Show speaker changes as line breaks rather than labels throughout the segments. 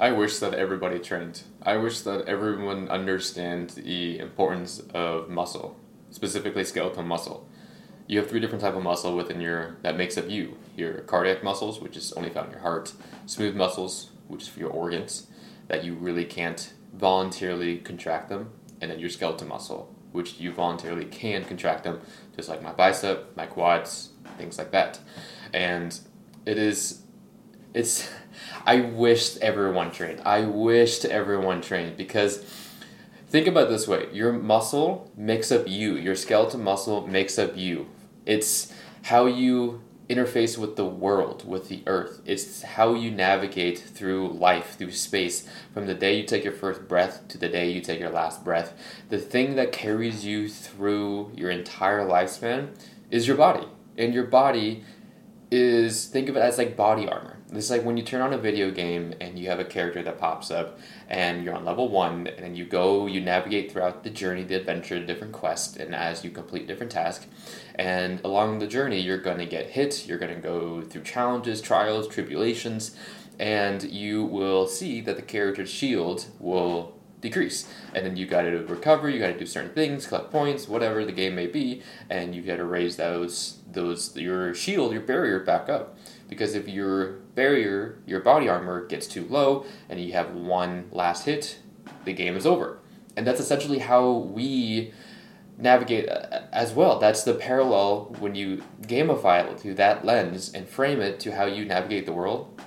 I wish that everybody trained. I wish that everyone understands the importance of muscle, specifically skeletal muscle. You have three different type of muscle within your that makes up you. Your cardiac muscles, which is only found in your heart, smooth muscles, which is for your organs, that you really can't voluntarily contract them, and then your skeletal muscle, which you voluntarily can contract them, just like my bicep, my quads, things like that. And it is it's I wished everyone trained. I wished everyone trained because think about this way your muscle makes up you, your skeletal muscle makes up you. It's how you interface with the world, with the earth. It's how you navigate through life, through space, from the day you take your first breath to the day you take your last breath. The thing that carries you through your entire lifespan is your body. And your body is, think of it as like body armor. It's like when you turn on a video game and you have a character that pops up and you're on level one and then you go, you navigate throughout the journey, the adventure, the different quests, and as you complete different tasks. And along the journey, you're going to get hit, you're going to go through challenges, trials, tribulations, and you will see that the character's shield will decrease. And then you got to recover, you got to do certain things, collect points, whatever the game may be, and you got to raise those those your shield, your barrier back up. Because if your barrier, your body armor gets too low and you have one last hit, the game is over. And that's essentially how we navigate uh, as well. That's the parallel when you gamify it through that lens and frame it to how you navigate the world.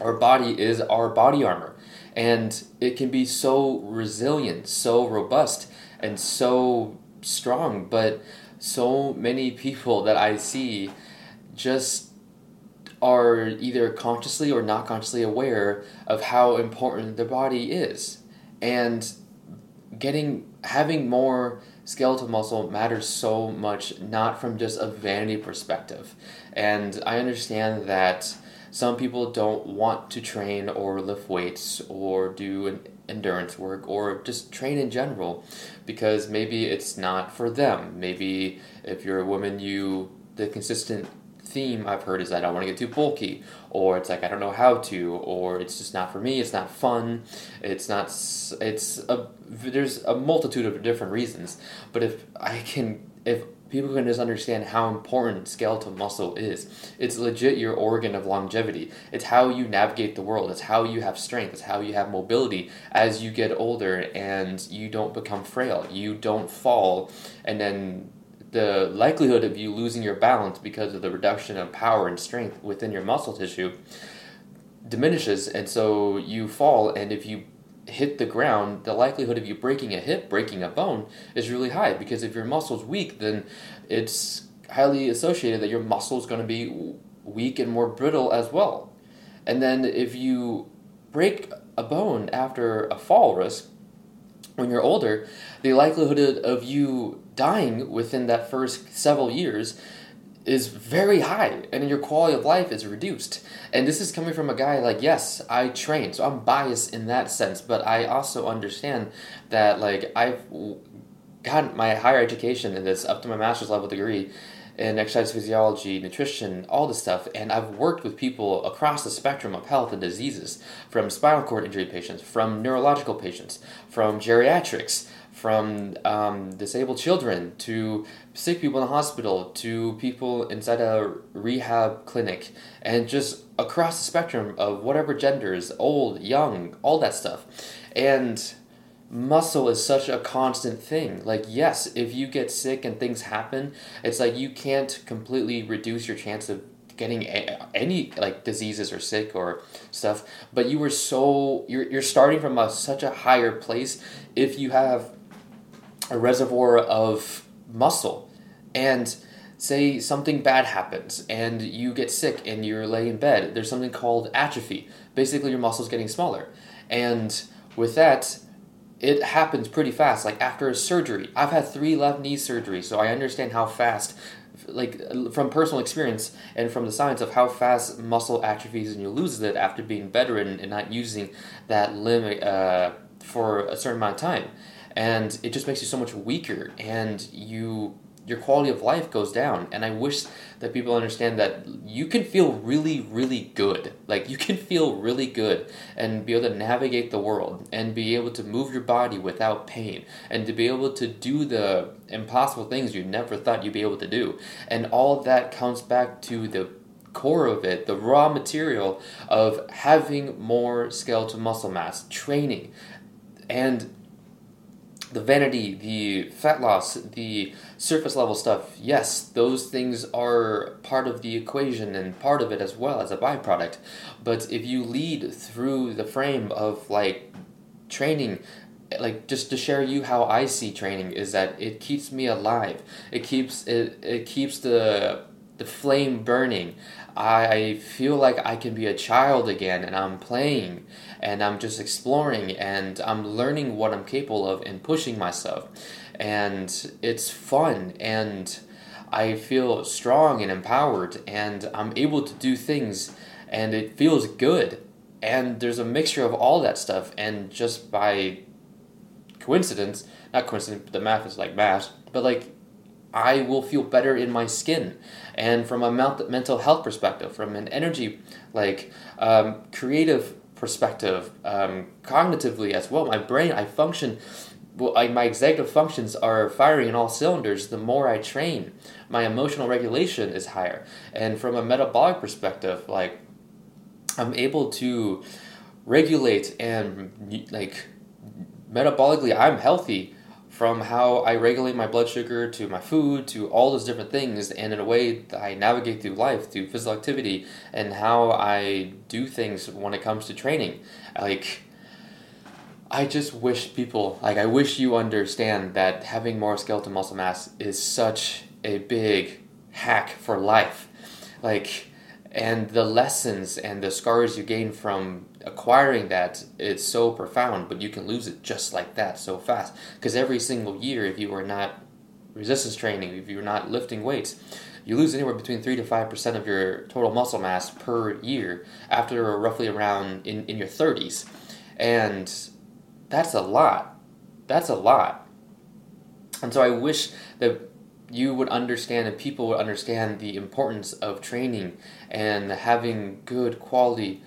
Our body is our body armor, and it can be so resilient, so robust, and so strong. But so many people that I see just are either consciously or not consciously aware of how important their body is. And getting having more skeletal muscle matters so much not from just a vanity perspective. And I understand that some people don't want to train or lift weights or do an endurance work or just train in general because maybe it's not for them. Maybe if you're a woman you the consistent theme I've heard is I don't want to get too bulky, or it's like I don't know how to, or it's just not for me. It's not fun. It's not. It's a. There's a multitude of different reasons. But if I can, if people can just understand how important skeletal muscle is. It's legit your organ of longevity. It's how you navigate the world. It's how you have strength. It's how you have mobility as you get older and you don't become frail. You don't fall and then the likelihood of you losing your balance because of the reduction of power and strength within your muscle tissue diminishes and so you fall and if you hit the ground the likelihood of you breaking a hip breaking a bone is really high because if your muscle's weak then it's highly associated that your muscle is going to be weak and more brittle as well. And then if you break a bone after a fall risk when you're older the likelihood of you dying within that first several years is very high and your quality of life is reduced. And this is coming from a guy like, yes, I train, so I'm biased in that sense, but I also understand that like I've gotten my higher education in this up to my master's level degree in exercise physiology, nutrition, all this stuff, and I've worked with people across the spectrum of health and diseases, from spinal cord injury patients, from neurological patients, from geriatrics, from um, disabled children to sick people in the hospital to people inside a rehab clinic and just across the spectrum of whatever genders old young all that stuff. And muscle is such a constant thing. Like yes if you get sick and things happen it's like you can't completely reduce your chance of getting any like diseases or sick or stuff. But you were so you're, you're starting from a, such a higher place if you have a reservoir of muscle. And say something bad happens and you get sick and you're laying in bed there's something called atrophy. Basically your muscles getting smaller. And with that it happens pretty fast. Like after a surgery i've had three left knee surgeries so i understand how fast like from personal experience and from the science of how fast muscle atrophies and you lose it after being bedridden and not using that limb uh, for a certain amount of time and it just makes you so much weaker and you your quality of life goes down. And I wish that people understand that you can feel really, really good. Like you can feel really good and be able to navigate the world and be able to move your body without pain and to be able to do the impossible things you never thought you'd be able to do. And all that comes back to the core of it, the raw material of having more skeletal muscle mass, training, and the vanity, the fat loss, the surface level stuff, yes, those things are part of the equation and part of it as well as a byproduct. But if you lead through the frame of like training, like just to share you how I see training is that it keeps me alive. It keeps it it keeps the the flame burning. I feel like I can be a child again and I'm playing and I'm just exploring and I'm learning what I'm capable of and pushing myself. And it's fun and I feel strong and empowered and I'm able to do things and it feels good. And there's a mixture of all that stuff and just by coincidence, not coincidence, the math is like math, but like I will feel better in my skin. And from a mental health perspective, from an energy, like um, creative perspective, um, cognitively as well, my brain, I function, well, I, my executive functions are firing in all cylinders the more I train. My emotional regulation is higher. And from a metabolic perspective, like I'm able to regulate and like metabolically, I'm healthy from how I regulate my blood sugar to my food to all those different things, and in a way I navigate through life through physical activity and how I do things when it comes to training. Like, I just wish people, like, I wish you understand that having more skeletal muscle mass is such a big hack for life. Like, and the lessons and the scars you gain from acquiring that it's so profound but you can lose it just like that so fast. Because every single year if you are not resistance training if you're not lifting weights you lose anywhere between 3 to 5% of your total muscle mass per year after roughly around in, in your 30s and that's a lot. That's a lot. And so i wish that you would understand and people would understand the importance of training and having good quality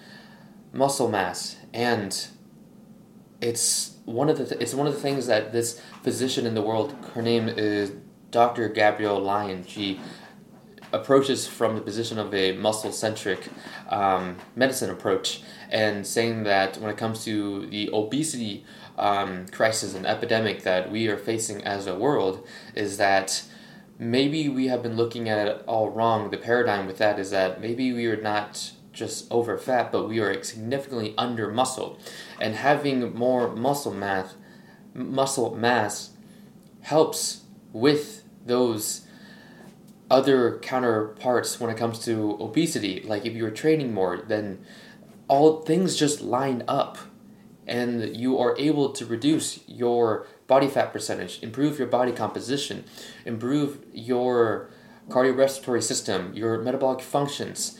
muscle mass and it's one of the th- it's one of the things that this physician in the world her name is Dr. Gabrielle Lyon she approaches from the position of a muscle centric um, medicine approach and saying that when it comes to the obesity um, crisis and epidemic that we are facing as a world is that maybe we have been looking at it all wrong. The paradigm with that is that maybe we are not just over fat, but we are significantly under muscle, and having more muscle mass, muscle mass, helps with those other counterparts when it comes to obesity. Like if you're training more, then all things just line up, and you are able to reduce your body fat percentage, improve your body composition, improve your cardiorespiratory system, your metabolic functions,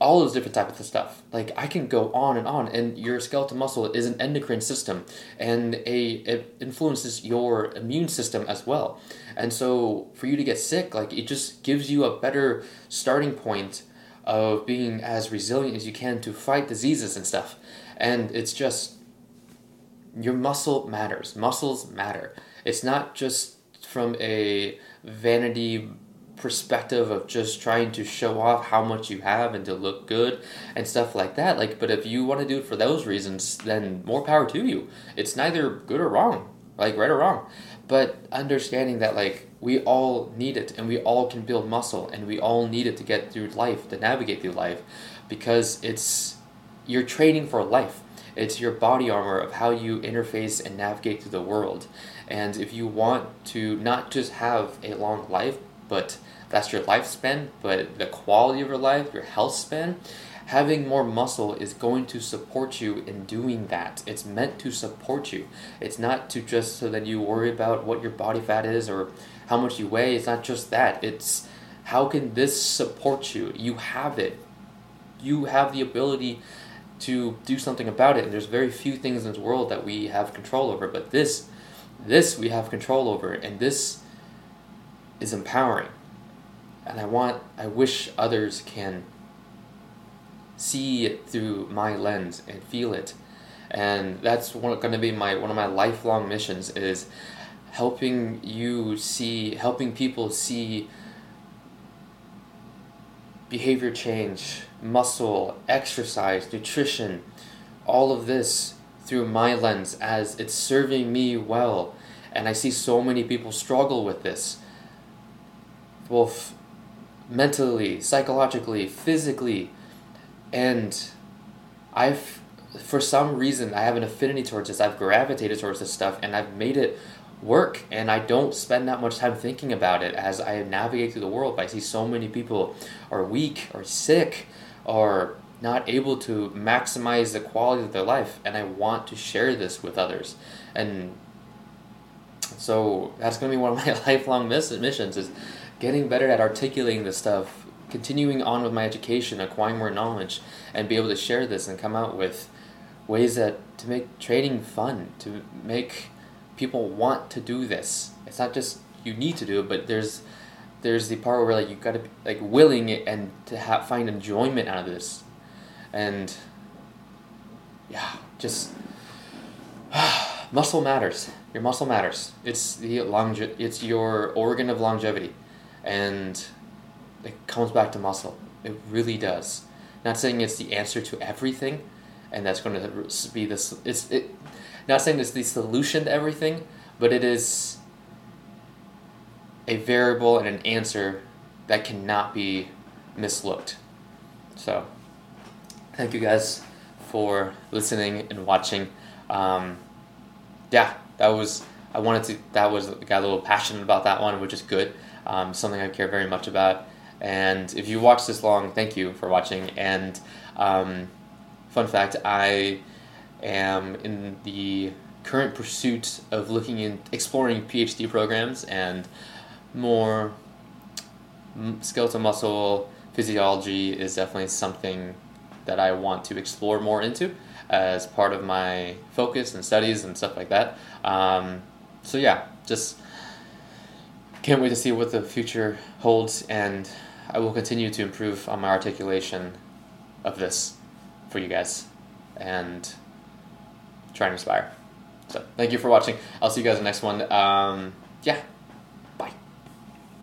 all those different types of stuff. Like I can go on and on, and your skeletal muscle is an endocrine system, and a it influences your immune system as well. And so for you to get sick, like it just gives you a better starting point of being as resilient as you can to fight diseases and stuff. And it's just your muscle matters. Muscles matter. It's not just from a vanity perspective of just trying to show off how much you have and to look good and stuff like that. Like, but if you want to do it for those reasons, then more power to you. It's neither good or wrong, like right or wrong. But understanding that like we all need it and we all can build muscle and we all need it to get through life, to navigate through life, because it's you're training for life it's your body armor of how you interface and navigate through the world. And if you want to not just have a long life, but that's your lifespan, but the quality of your life, your health span, having more muscle is going to support you in doing that. It's meant to support you. It's not to just so that you worry about what your body fat is or how much you weigh. It's not just that. It's how can this support you? You have it. You have the ability to do something about it. And there's very few things in this world that we have control over, but this, this we have control over, and this is empowering. And I want, I wish others can see it through my lens and feel it. And that's going to be my one of my lifelong missions is helping you see, helping people see behavior change, muscle, exercise, nutrition, all of this through my lens as it's serving me well. And I see so many people struggle with this, both mentally, psychologically, physically. And I've, for some reason, I have an affinity towards this. I've gravitated towards this stuff and I've made it work and I don't spend that much time thinking about it as I navigate through the world. I see so many people are weak or sick or not able to maximize the quality of their life and I want to share this with others. And so that's going to be one of my lifelong missions is getting better at articulating this stuff, continuing on with my education, acquiring more knowledge and be able to share this and come out with ways that to make trading fun, to make people want to do this. It's not just you need to do it, but there's there's the part where like you got to be like willing and to have find enjoyment out of this, and yeah, just muscle matters. Your muscle matters. It's the longe- It's your organ of longevity, and it comes back to muscle. It really does. Not saying it's the answer to everything, and that's going to be this. It's it not saying it's the solution to everything, but it is a variable and an answer that cannot be mislooked. So, thank you guys for listening and watching. Um, yeah, that was I wanted to. That was got a little passionate about that one, which is good. Um, something I care very much about. And if you watched this long, thank you for watching. And um, fun fact, I am in the current pursuit of looking in exploring PhD programs and more skeletal muscle physiology is definitely something that I want to explore more into as part of my focus and studies and stuff like that. Um, so yeah, just can't wait to see what the future holds, and I will continue to improve on my articulation of this for you guys. And try and inspire. So thank you for watching. I'll see you guys in the next one. Um, yeah,